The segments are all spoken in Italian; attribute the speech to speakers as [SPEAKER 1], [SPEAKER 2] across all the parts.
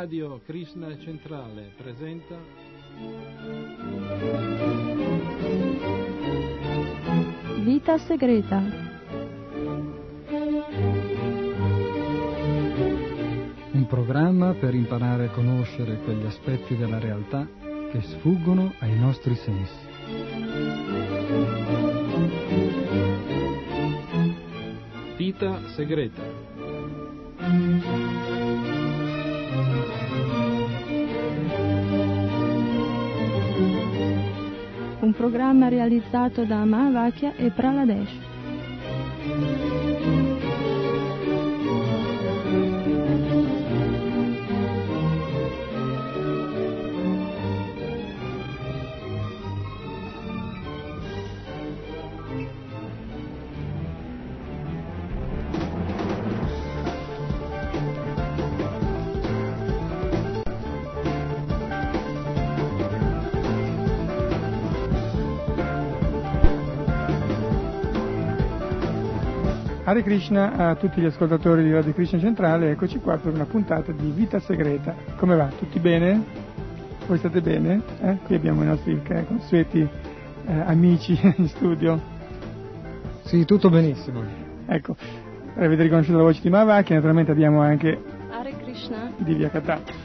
[SPEAKER 1] Radio Krishna Centrale presenta
[SPEAKER 2] Vita segreta.
[SPEAKER 3] Un programma per imparare a conoscere quegli aspetti della realtà che sfuggono ai nostri sensi.
[SPEAKER 1] Vita segreta.
[SPEAKER 2] Programma realizzato da Mahavakya e Praladesh.
[SPEAKER 4] Hare Krishna a tutti gli ascoltatori di Radio Krishna Centrale, eccoci qua per una puntata di Vita Segreta. Come va? Tutti bene? Voi state bene? Eh? Qui abbiamo i nostri eh, consueti eh, amici in studio.
[SPEAKER 3] Sì, tutto benissimo.
[SPEAKER 4] Ecco, avete riconosciuto la voce di Mahavakya, naturalmente abbiamo anche
[SPEAKER 2] Hare Krishna.
[SPEAKER 4] Divya Kata.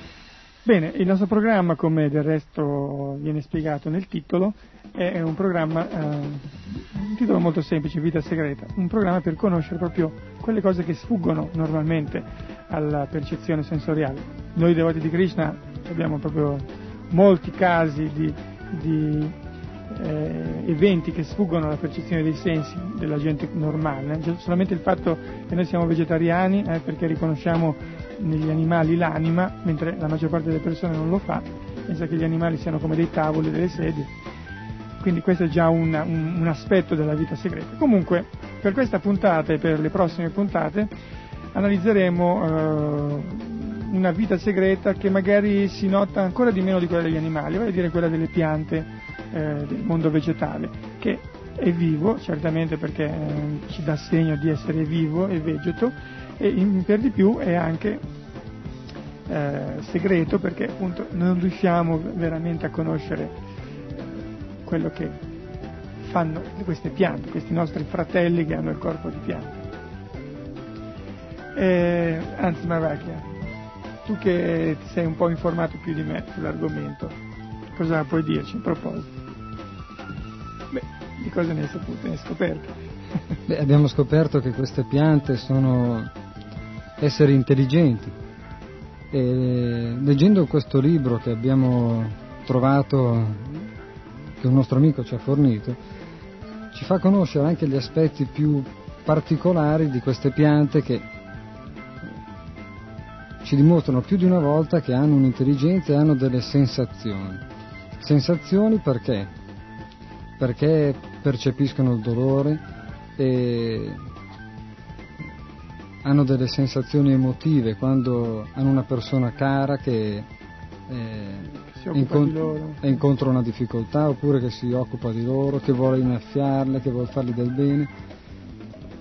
[SPEAKER 4] Bene, il nostro programma, come del resto viene spiegato nel titolo, è un programma, eh, un titolo molto semplice, Vita Segreta, un programma per conoscere proprio quelle cose che sfuggono normalmente alla percezione sensoriale. Noi devoti di Krishna abbiamo proprio molti casi di, di eh, eventi che sfuggono alla percezione dei sensi della gente normale, eh. solamente il fatto che noi siamo vegetariani eh, perché riconosciamo negli animali l'anima, mentre la maggior parte delle persone non lo fa, pensa che gli animali siano come dei tavoli, delle sedie. Quindi questo è già un, un, un aspetto della vita segreta. Comunque, per questa puntata e per le prossime puntate analizzeremo eh, una vita segreta che magari si nota ancora di meno di quella degli animali, vale a dire quella delle piante eh, del mondo vegetale, che è vivo, certamente perché eh, ci dà segno di essere vivo e vegeto, e in, per di più è anche eh, segreto perché appunto non riusciamo veramente a conoscere quello che fanno queste piante, questi nostri fratelli che hanno il corpo di pianta. Eh, anzi Maravaglia, tu che ti sei un po' informato più di me sull'argomento, cosa puoi dirci in proposito? Beh, di cosa ne hai saputo, ne hai scoperto?
[SPEAKER 3] Beh, abbiamo scoperto che queste piante sono esseri intelligenti. E leggendo questo libro che abbiamo trovato, che un nostro amico ci ha fornito, ci fa conoscere anche gli aspetti più particolari di queste piante che ci dimostrano più di una volta che hanno un'intelligenza e hanno delle sensazioni. Sensazioni perché? Perché percepiscono il dolore e hanno delle sensazioni emotive quando hanno una persona cara che eh, incont- incontra una difficoltà oppure che si occupa di loro, che vuole innaffiarle, che vuole fargli del bene.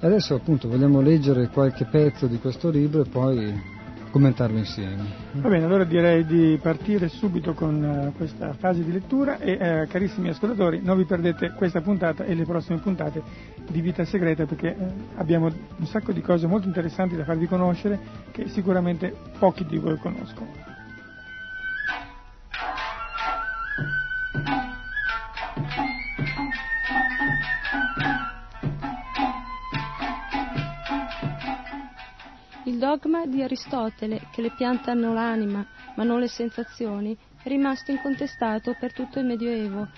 [SPEAKER 3] Adesso appunto vogliamo leggere qualche pezzo di questo libro e poi commentarlo insieme.
[SPEAKER 4] Va bene, allora direi di partire subito con uh, questa fase di lettura e uh, carissimi ascoltatori, non vi perdete questa puntata e le prossime puntate di Vita Segreta perché uh, abbiamo un sacco di cose molto interessanti da farvi conoscere che sicuramente pochi di voi conoscono.
[SPEAKER 2] Dogma di Aristotele, che le piante hanno l'anima ma non le sensazioni, è rimasto incontestato per tutto il Medioevo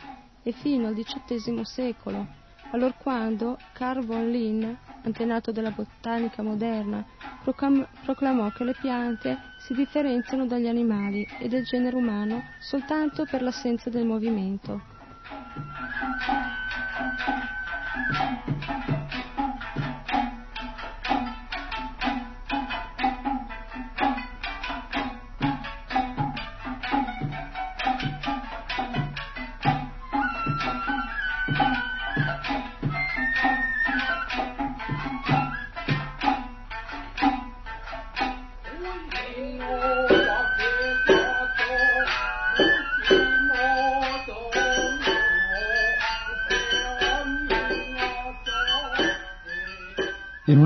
[SPEAKER 2] e fino al XVIII secolo, allorquando Carl von Linné, antenato della botanica moderna, proclam- proclamò che le piante si differenziano dagli animali e del genere umano soltanto per l'assenza del movimento.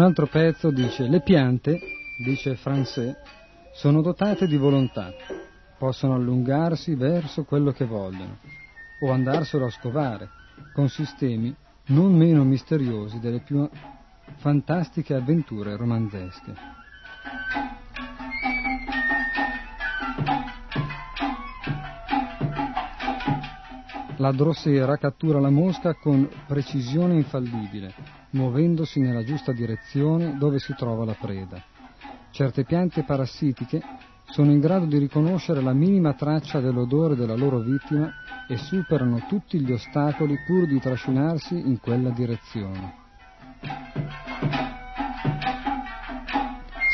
[SPEAKER 3] Altro pezzo dice le piante, dice Francais, sono dotate di volontà, possono allungarsi verso quello che vogliono o andarselo a scovare con sistemi non meno misteriosi delle più fantastiche avventure romanzesche. La drossera cattura la mosca con precisione infallibile, muovendosi nella giusta direzione dove si trova la preda. Certe piante parassitiche sono in grado di riconoscere la minima traccia dell'odore della loro vittima e superano tutti gli ostacoli pur di trascinarsi in quella direzione.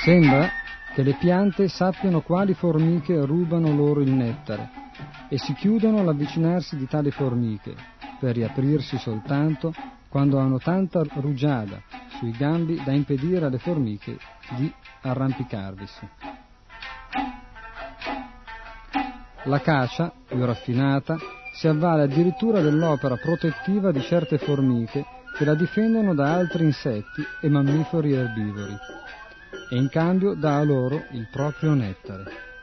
[SPEAKER 3] Sembra che le piante sappiano quali formiche rubano loro il nettare e si chiudono all'avvicinarsi di tali formiche, per riaprirsi soltanto quando hanno tanta rugiada sui gambi da impedire alle formiche di arrampicarvisi. La cacia, più raffinata, si avvale addirittura dell'opera protettiva di certe formiche che la difendono da altri insetti e mammiferi erbivori e in cambio dà a loro il proprio nettare.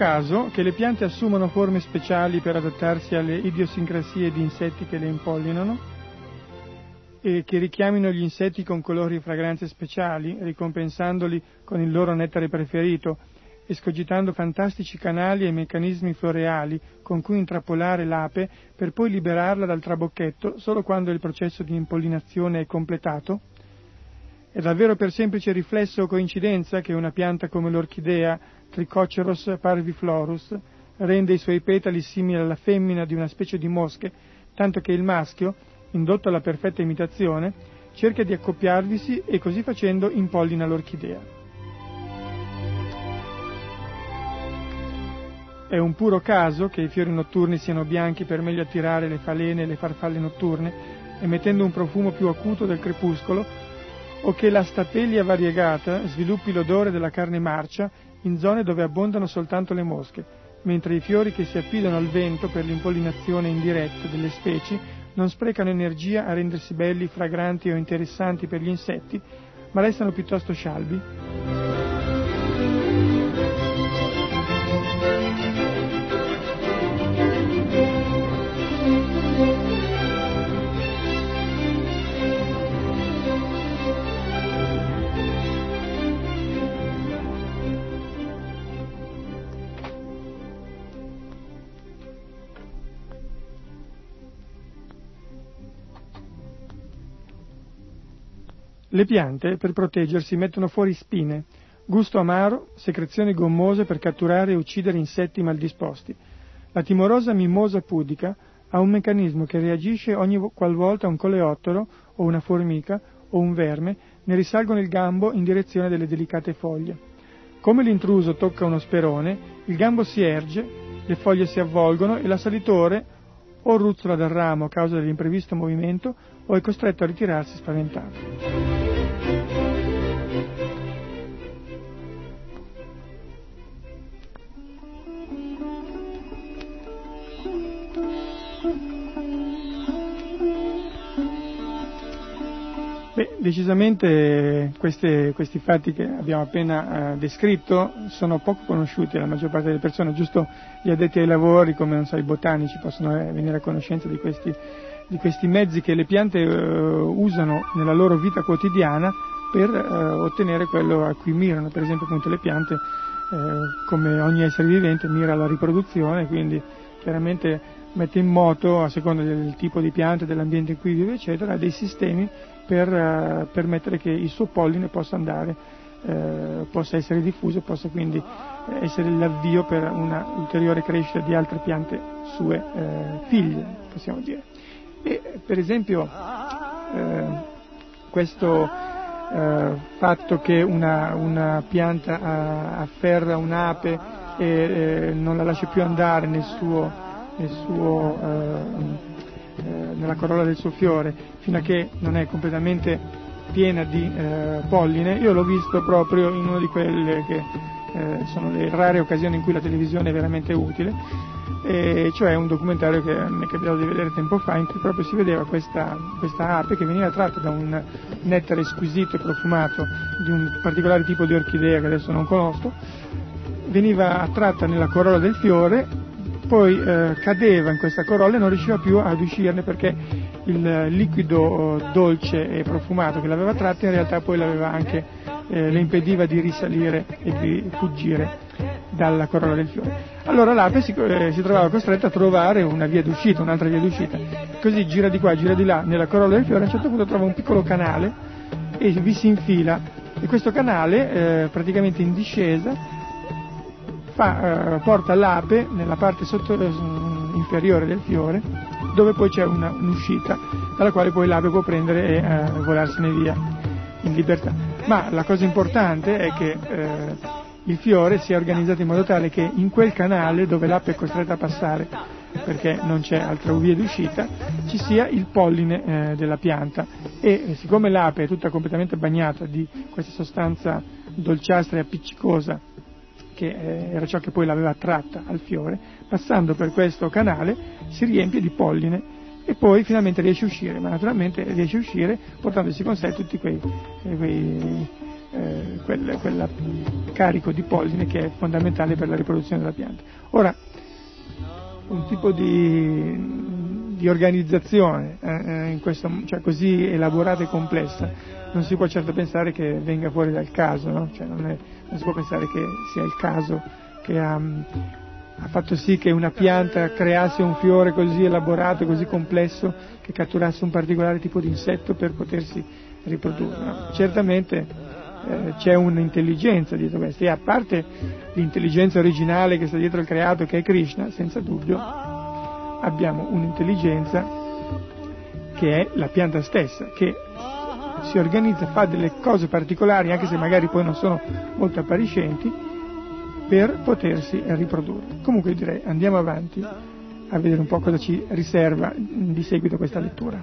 [SPEAKER 4] Caso che le piante assumano forme speciali per adattarsi alle idiosincrasie di insetti che le impollinano e che richiamino gli insetti con colori e fragranze speciali, ricompensandoli con il loro nettare preferito, escogitando fantastici canali e meccanismi floreali con cui intrappolare l'ape per poi liberarla dal trabocchetto solo quando il processo di impollinazione è completato? È davvero per semplice riflesso o coincidenza che una pianta come l'orchidea Tricoceros parviflorus, rende i suoi petali simili alla femmina di una specie di mosche, tanto che il maschio, indotto alla perfetta imitazione, cerca di accoppiarvisi e così facendo impollina l'orchidea. È un puro caso che i fiori notturni siano bianchi per meglio attirare le falene e le farfalle notturne, emettendo un profumo più acuto del crepuscolo, o che la statelia variegata sviluppi l'odore della carne marcia in zone dove abbondano soltanto le mosche, mentre i fiori che si affidano al vento per l'impollinazione indiretta delle specie non sprecano energia a rendersi belli, fragranti o interessanti per gli insetti, ma restano piuttosto scialbi. Le piante, per proteggersi, mettono fuori spine, gusto amaro, secrezioni gommose per catturare e uccidere insetti maldisposti. La timorosa mimosa pudica ha un meccanismo che reagisce ogni qualvolta un coleottero o una formica o un verme ne risalgono il gambo in direzione delle delicate foglie. Come l'intruso tocca uno sperone, il gambo si erge, le foglie si avvolgono e l'assalitore o ruzzola dal ramo a causa dell'imprevisto movimento o è costretto a ritirarsi spaventato. Decisamente queste, questi fatti che abbiamo appena eh, descritto sono poco conosciuti alla maggior parte delle persone, giusto gli addetti ai lavori come so, i botanici possono eh, venire a conoscenza di questi, di questi, mezzi che le piante eh, usano nella loro vita quotidiana per eh, ottenere quello a cui mirano, per esempio appunto le piante eh, come ogni essere vivente mira alla riproduzione, quindi chiaramente mette in moto, a seconda del tipo di pianta, dell'ambiente in cui vive, eccetera, dei sistemi per uh, permettere che il suo polline possa andare, uh, possa essere diffuso e possa quindi essere l'avvio per una ulteriore crescita di altre piante sue uh, figlie, possiamo dire. E, per esempio, questo fatto che una, una pianta afferra un'ape e non la lascia più andare nel suo suo, eh, eh, nella corolla del suo fiore fino a che non è completamente piena di eh, polline, io l'ho visto proprio in una di quelle che eh, sono le rare occasioni in cui la televisione è veramente utile, e cioè un documentario che mi è capitato di vedere tempo fa in cui proprio si vedeva questa, questa ape che veniva tratta da un nettare squisito e profumato di un particolare tipo di orchidea che adesso non conosco, veniva attratta nella corolla del fiore poi eh, cadeva in questa corolla e non riusciva più ad uscirne perché il liquido eh, dolce e profumato che l'aveva tratta in realtà poi anche, eh, le impediva di risalire e di fuggire dalla corolla del fiore. Allora l'ape si, eh, si, trovava costretta a trovare una via d'uscita, un'altra via d'uscita. Così gira di qua, gira di là nella corolla del fiore, a un certo punto trova un piccolo canale e vi si infila. E questo canale, eh, praticamente in discesa, fa, eh, porta l'ape nella parte sotto, eh, inferiore del fiore, dove poi c'è una, un'uscita dalla quale poi l'ape può prendere e eh, volarsene via in libertà. Ma la cosa importante è che eh, il fiore si è organizzato in modo tale che in quel canale dove l'ape è costretta a passare, perché non c'è altra via d'uscita, ci sia il polline eh, della pianta e eh, siccome l'ape è tutta completamente bagnata di questa sostanza dolciastra e appiccicosa che eh, era ciò che poi l'aveva attratta al fiore, passando per questo canale si riempie di polline e poi finalmente riesce a uscire, ma naturalmente riesce a uscire portandosi con sé tutti quei, eh, quei eh, quel, quel, carico di polline che è fondamentale per la riproduzione della pianta. Ora, un tipo di, di organizzazione eh, eh questo, cioè così elaborata e complessa non si può certo pensare che venga fuori dal caso, no? cioè non, è, non, si può pensare che sia il caso che ha, ha, fatto sì che una pianta creasse un fiore così elaborato, così complesso, che catturasse un particolare tipo di insetto per potersi riprodurre. No? Certamente eh, c'è un'intelligenza dietro questo e a parte l'intelligenza originale che sta dietro il creato che è Krishna, senza dubbio abbiamo un'intelligenza che è la pianta stessa, che si organizza, fa delle cose particolari, anche se magari poi non sono molto appariscenti, per potersi riprodurre. Comunque direi andiamo avanti a vedere un po' cosa ci riserva di seguito questa lettura.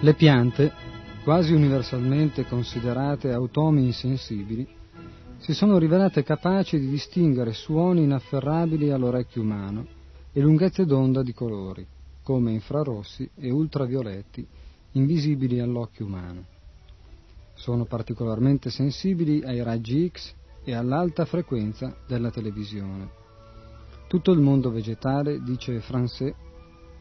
[SPEAKER 3] Le piante, quasi universalmente considerate automi insensibili, si sono rivelate capaci di distinguere suoni inafferrabili all'orecchio umano e lunghezze d'onda di colori, come infrarossi e ultravioletti, invisibili all'occhio umano. Sono particolarmente sensibili ai raggi X e all'alta frequenza della televisione. Tutto il mondo vegetale, dice Francais,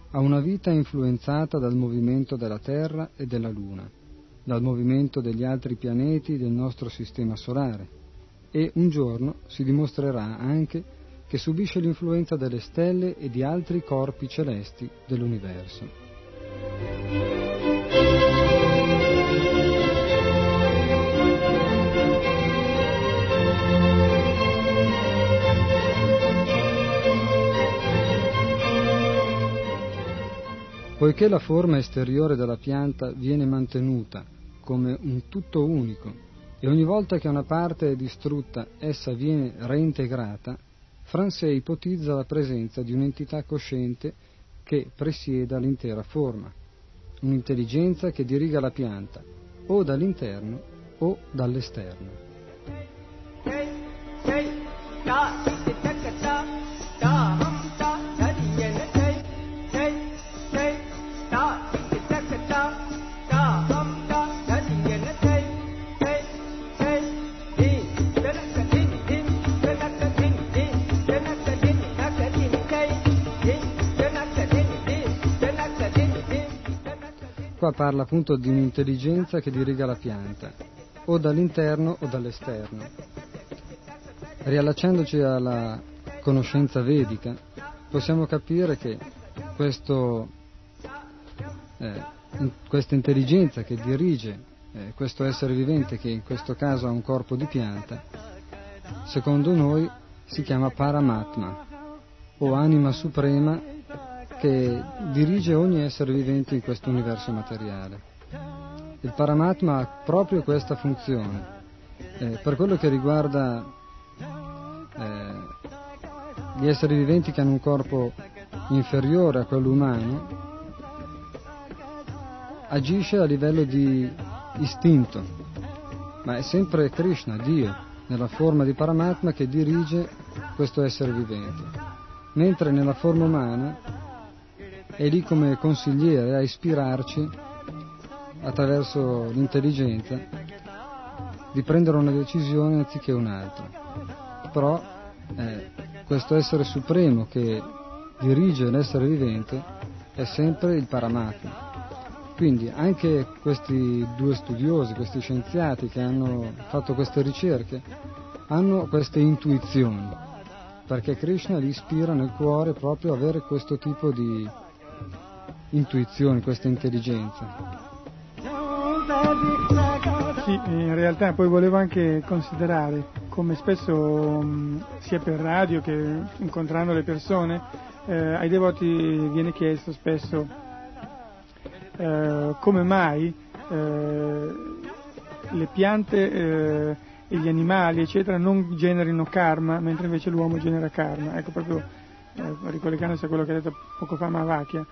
[SPEAKER 3] ha una vita influenzata dal movimento della Terra e della Luna, dal movimento degli altri pianeti del nostro sistema solare e un giorno si dimostrerà anche che subisce l'influenza delle stelle e di altri corpi celesti dell'universo. Poiché la forma esteriore della pianta viene mantenuta come un tutto unico e ogni volta che una parte è distrutta essa viene reintegrata, Francais ipotizza la presenza di un'entità cosciente che presieda l'intera forma, un'intelligenza che diriga la pianta o dall'interno o dall'esterno. Qua parla appunto di un'intelligenza che diriga la pianta, o dall'interno o dall'esterno. riallacciandoci alla conoscenza vedica, possiamo capire che questo, eh, questa intelligenza che dirige eh, questo essere vivente, che in questo caso ha un corpo di pianta, secondo noi si chiama Paramatma o anima suprema che dirige ogni essere vivente in questo universo materiale. Il Paramatma ha proprio questa funzione. Eh, per quello che riguarda eh, gli esseri viventi che hanno un corpo inferiore a quello umano, agisce a livello di istinto, ma è sempre Krishna, Dio, nella forma di Paramatma che dirige questo essere vivente, mentre nella forma umana è lì come consigliere a ispirarci attraverso l'intelligenza di prendere una decisione anziché un'altra. Però eh, questo essere supremo che dirige l'essere vivente è sempre il Paramatma. Quindi anche questi due studiosi, questi scienziati che hanno fatto queste ricerche, hanno queste intuizioni, perché Krishna li ispira nel cuore proprio a avere questo tipo di intuizioni, questa intelligenza.
[SPEAKER 4] Sì, in realtà poi volevo anche considerare come spesso sia per radio che incontrando le persone eh, ai devoti viene chiesto spesso eh, come mai eh, le piante eh, e gli animali, eccetera, non generino karma, mentre invece l'uomo genera karma. Ecco, proprio eh, ricollegandosi a quello che ha detto poco fa Mavacchia,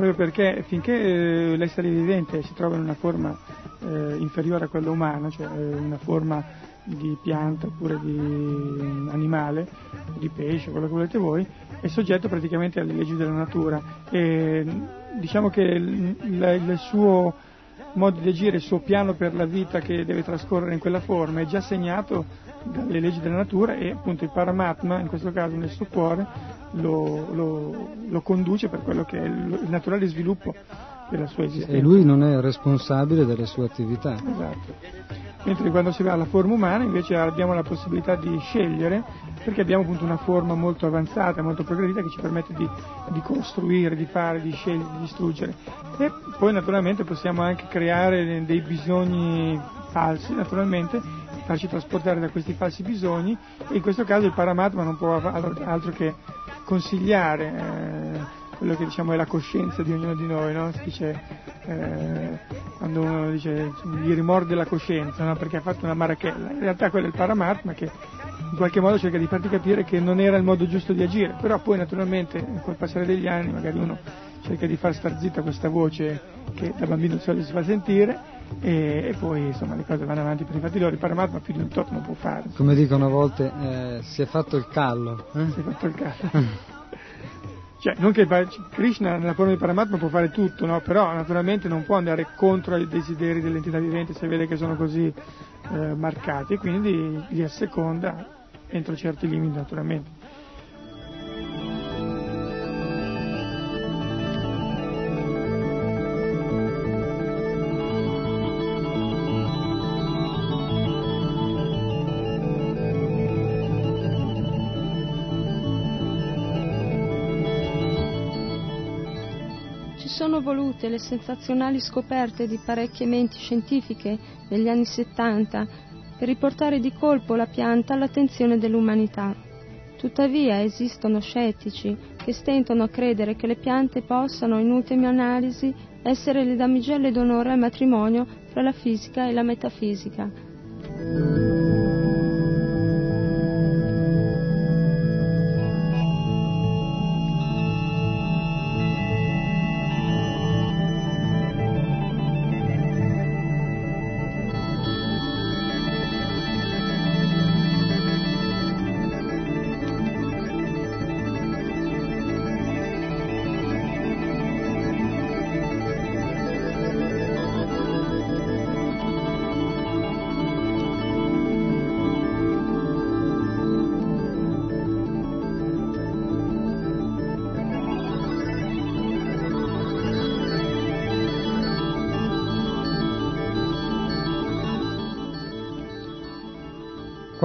[SPEAKER 4] proprio perché finché eh, l'essere vivente si trova in una forma eh, inferiore a quella umana, cioè una forma di pianta oppure di animale, di pesce, quello che volete voi, è soggetto praticamente alle leggi della natura. E diciamo che il, il suo modo di agire, il suo piano per la vita che deve trascorrere in quella forma è già segnato dalle leggi della natura e appunto il Paramatma, in questo caso nel suo cuore, lo, lo, lo conduce per quello che è il, il naturale sviluppo della sua esistenza.
[SPEAKER 3] E lui non è responsabile delle sue attività.
[SPEAKER 4] Esatto mentre quando si va alla forma umana invece abbiamo la possibilità di scegliere perché abbiamo appunto una forma molto avanzata, molto progredita che ci permette di, di costruire, di fare, di scegliere, di distruggere. E poi naturalmente possiamo anche creare dei bisogni falsi, naturalmente farci trasportare da questi falsi bisogni. E in questo caso il paramatma non può altro che consigliare eh, quello che diciamo è la coscienza di ognuno di noi, no? si dice, eh, quando uno dice gli rimorde la coscienza no? perché ha fatto una marachella, in realtà quello è il paramatma che in qualche modo cerca di farti capire che non era il modo giusto di agire, però poi naturalmente col passare degli anni magari uno cerca di far star zitta questa voce che da bambino di solito si fa sentire e, e, poi insomma le cose vanno avanti per i fatti loro, il paramatma più di un tot non può fare.
[SPEAKER 3] Come dicono a volte eh, si è fatto il callo.
[SPEAKER 4] Eh? Si è fatto il callo. Cioè, non che Krishna nella forma di Paramatma può fare tutto, no? però naturalmente non può andare contro i desideri dell'entità vivente se vede che sono così eh, marcati, quindi li asseconda entro certi limiti naturalmente.
[SPEAKER 2] Volute le sensazionali scoperte di parecchie menti scientifiche negli anni 70 per riportare di colpo la pianta all'attenzione dell'umanità. Tuttavia esistono scettici che stentano a credere che le piante possano, in ultima analisi, essere le damigelle d'onore al matrimonio fra la fisica e la metafisica.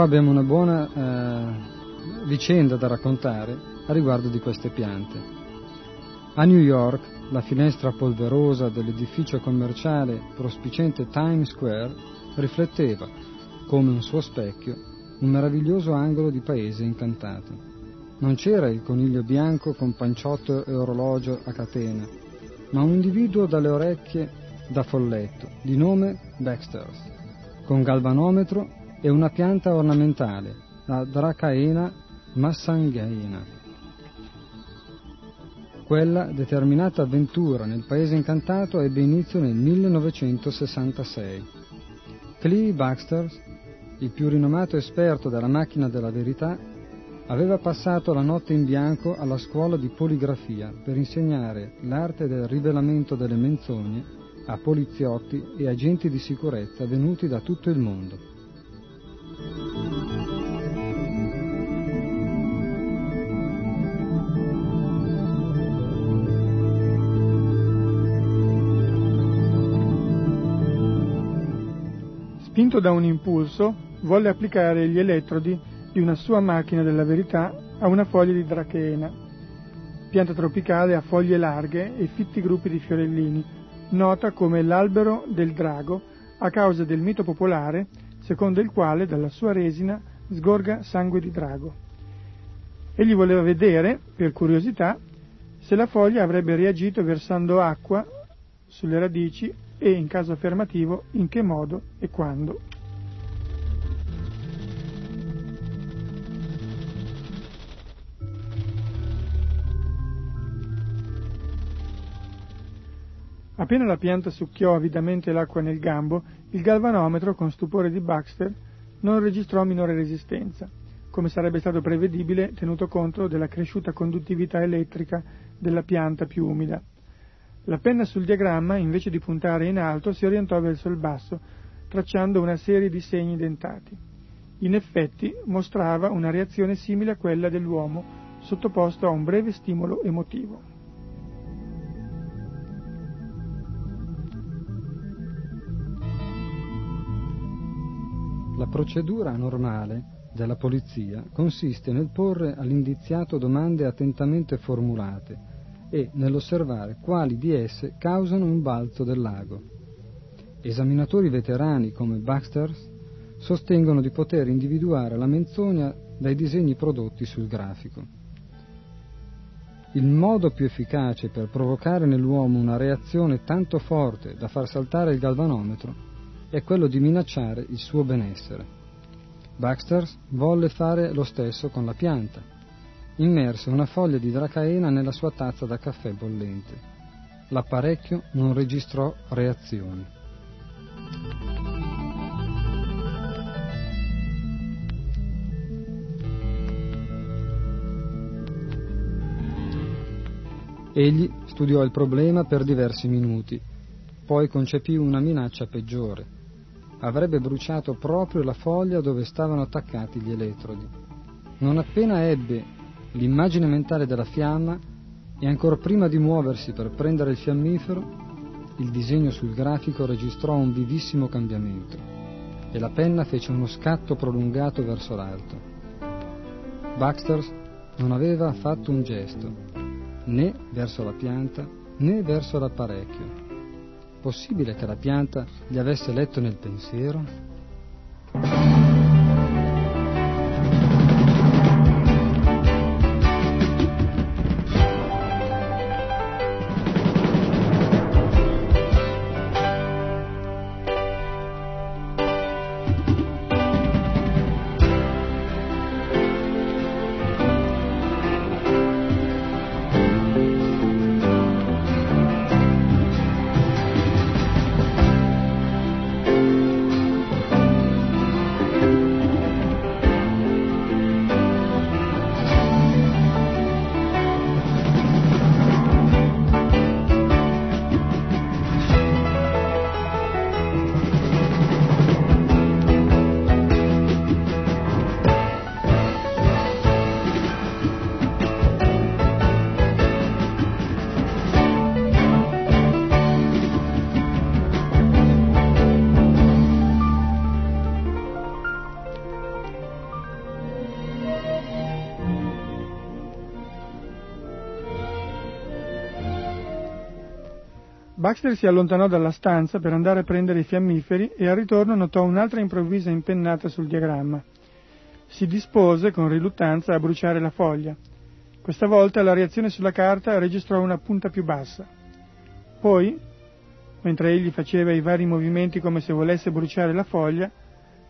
[SPEAKER 3] Abbiamo una buona eh, vicenda da raccontare a riguardo di queste piante. A New York, la finestra polverosa dell'edificio commerciale prospicente Times Square rifletteva, come un suo specchio, un meraviglioso angolo di paese incantato. Non c'era il coniglio bianco con panciotto e orologio a catena, ma un individuo dalle orecchie da folletto, di nome Baxters, con galvanometro e una pianta ornamentale, la Dracaena massangaina. Quella determinata avventura nel paese incantato ebbe inizio nel 1966. Clee Baxters, il più rinomato esperto della macchina della verità, aveva passato la notte in bianco alla scuola di poligrafia per insegnare l'arte del rivelamento delle menzogne a poliziotti e agenti di sicurezza venuti da tutto il mondo.
[SPEAKER 4] Spinto da un impulso, volle applicare gli elettrodi di una sua macchina della verità a una foglia di drachena, pianta tropicale a foglie larghe e fitti gruppi di fiorellini, nota come l'albero del drago a causa del mito popolare secondo il quale dalla sua resina sgorga sangue di drago. Egli voleva vedere, per curiosità, se la foglia avrebbe reagito versando acqua sulle radici e, in caso affermativo, in che modo e quando. Appena la pianta succhiò avidamente l'acqua nel gambo, il galvanometro, con stupore di Baxter, non registrò minore resistenza, come sarebbe stato prevedibile tenuto conto della cresciuta conduttività elettrica della pianta più umida. La penna sul diagramma, invece di puntare in alto, si orientò verso il basso, tracciando una serie di segni dentati. In effetti mostrava una reazione simile a quella dell'uomo sottoposto a un breve stimolo emotivo.
[SPEAKER 3] La procedura normale della polizia consiste nel porre all'indiziato domande attentamente formulate e nell'osservare quali di esse causano un balzo del lago. Esaminatori veterani come Baxters sostengono di poter individuare la menzogna dai disegni prodotti sul grafico. Il modo più efficace per provocare nell'uomo una reazione tanto forte da far saltare il galvanometro è quello di minacciare il suo benessere. Baxter volle fare lo stesso con la pianta. Immerse una foglia di dracaena nella sua tazza da caffè bollente. L'apparecchio non registrò reazioni. Egli studiò il problema per diversi minuti, poi concepì una minaccia peggiore avrebbe bruciato proprio la foglia dove stavano attaccati gli elettrodi. Non appena ebbe l'immagine mentale della fiamma e ancora prima di muoversi per prendere il fiammifero, il disegno sul grafico registrò un vivissimo cambiamento e la penna fece uno scatto prolungato verso l'alto. Baxter non aveva fatto un gesto, né verso la pianta né verso l'apparecchio possibile che la pianta gli avesse letto nel pensiero?
[SPEAKER 4] Baxter si allontanò dalla stanza per andare a prendere i fiammiferi e al ritorno notò un'altra improvvisa impennata sul diagramma. Si dispose con riluttanza a bruciare la foglia. Questa volta la reazione sulla carta registrò una punta più bassa. Poi, mentre egli faceva i vari movimenti come se volesse bruciare la foglia,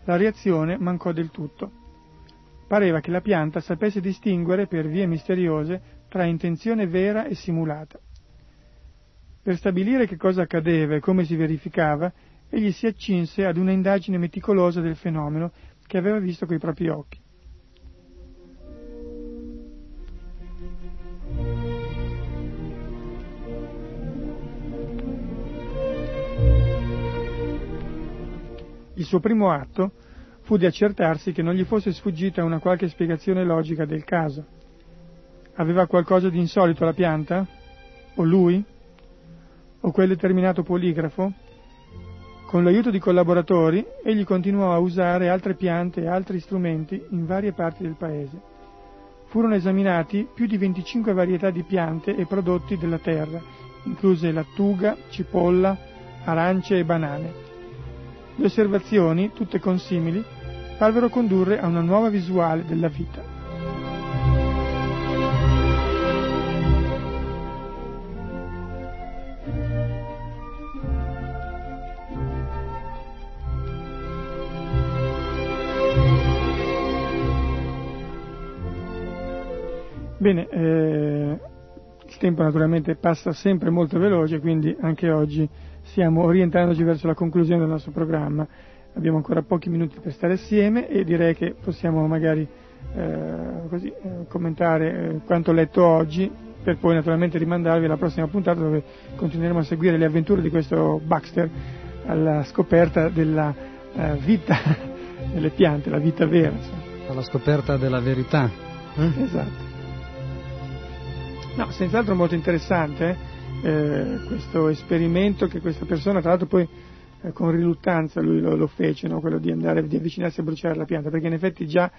[SPEAKER 4] la reazione mancò del tutto. Pareva che la pianta sapesse distinguere per vie misteriose tra intenzione vera e simulata. Per stabilire che cosa accadeva e come si verificava, egli si accinse ad una indagine meticolosa del fenomeno che aveva visto coi propri occhi. Il suo primo atto fu di accertarsi che non gli fosse sfuggita una qualche spiegazione logica del caso. Aveva qualcosa di insolito la pianta? O lui? O quel determinato poligrafo, con l'aiuto di collaboratori egli continuò a usare altre piante e altri strumenti in varie parti del paese. Furono esaminati più di 25 varietà di piante e prodotti della terra, incluse lattuga, cipolla, arance e banane. Le osservazioni, tutte consimili, parvero condurre a una nuova visuale della vita. Bene, eh, il tempo naturalmente passa sempre molto veloce, quindi anche oggi stiamo orientandoci verso la conclusione del nostro programma. Abbiamo ancora pochi minuti per stare assieme e direi che possiamo magari eh, così, eh, commentare eh, quanto letto oggi per poi naturalmente rimandarvi alla prossima puntata dove continueremo a seguire le avventure di questo Baxter alla scoperta della eh, vita delle piante, la vita vera.
[SPEAKER 3] Alla scoperta della verità.
[SPEAKER 4] Eh? Esatto. No, senz'altro molto interessante eh, questo esperimento che questa persona, tra l'altro poi eh, con riluttanza lui lo, lo fece, no? quello di andare, di avvicinarsi a bruciare la pianta, perché in effetti già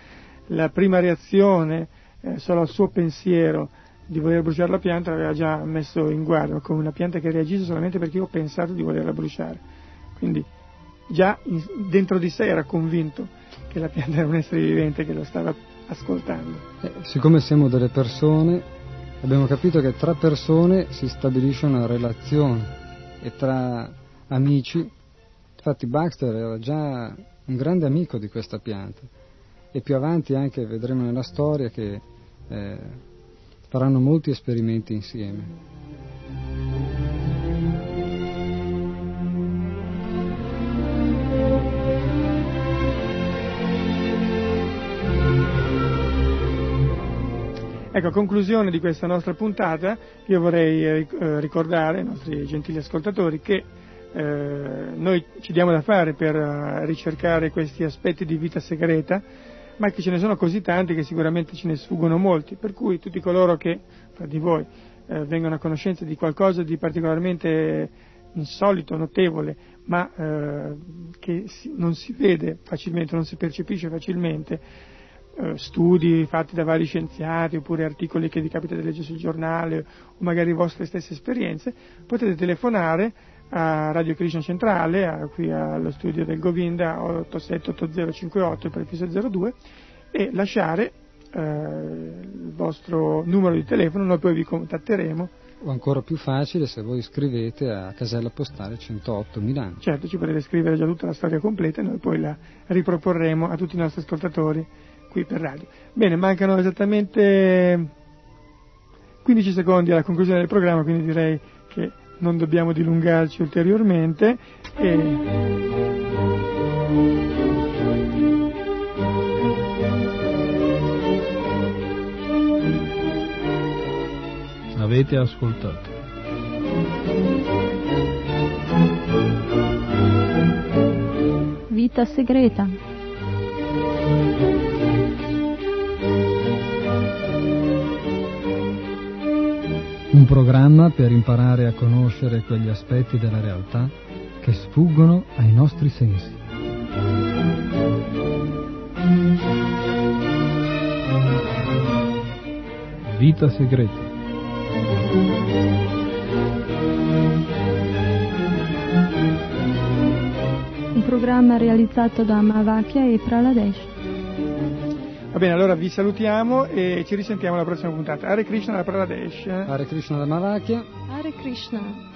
[SPEAKER 4] la prima reazione eh, solo al suo pensiero di voler bruciare la pianta l'aveva già messo in guardia, come una pianta che reagisce solamente perché io ho pensato di volerla bruciare. Quindi già in, dentro di sé era convinto che la pianta era un essere vivente che lo stava ascoltando.
[SPEAKER 3] Eh, siccome siamo delle persone, abbiamo capito che tra persone si stabilisce una relazione e tra amici, infatti Baxter era già un grande amico di questa pianta e più avanti anche vedremo nella storia che eh, faranno molti esperimenti insieme.
[SPEAKER 4] Ecco, a conclusione di questa nostra puntata, io vorrei eh, eh, ricordare ai nostri gentili ascoltatori che eh, noi ci diamo da fare per uh, ricercare questi aspetti di vita segreta, ma che ce ne sono così tanti che sicuramente ce ne sfuggono molti, per cui tutti coloro che fra di voi eh, vengono a conoscenza di qualcosa di particolarmente insolito, notevole, ma eh, che non si vede facilmente, non si percepisce facilmente, eh, studi fatti da vari scienziati oppure articoli che vi capita di leggere sul giornale o magari vostre stesse esperienze, potete telefonare a Radio Krishna Centrale, a, qui allo studio del Govinda 878058 prefisso 02 e lasciare eh, il vostro numero di telefono, noi poi vi contatteremo.
[SPEAKER 3] O ancora più facile se voi scrivete a casella postale 108 Milano.
[SPEAKER 4] Certo, ci potete scrivere già tutta la storia completa e noi poi la riproporremo a tutti i nostri ascoltatori qui per radio. Bene, mancano esattamente 15 secondi alla conclusione del programma, quindi direi che non dobbiamo dilungarci ulteriormente. E...
[SPEAKER 1] Avete ascoltato.
[SPEAKER 2] Vita segreta.
[SPEAKER 3] programma per imparare a conoscere quegli aspetti della realtà che sfuggono ai nostri sensi.
[SPEAKER 1] Vita segreta.
[SPEAKER 2] Un programma realizzato da Mavakya e Praladesh.
[SPEAKER 4] Va bene, allora vi salutiamo e ci risentiamo alla prossima puntata. Hare Krishna da Praladesh.
[SPEAKER 3] Hare Krishna da Mahavakya.
[SPEAKER 2] Hare Krishna.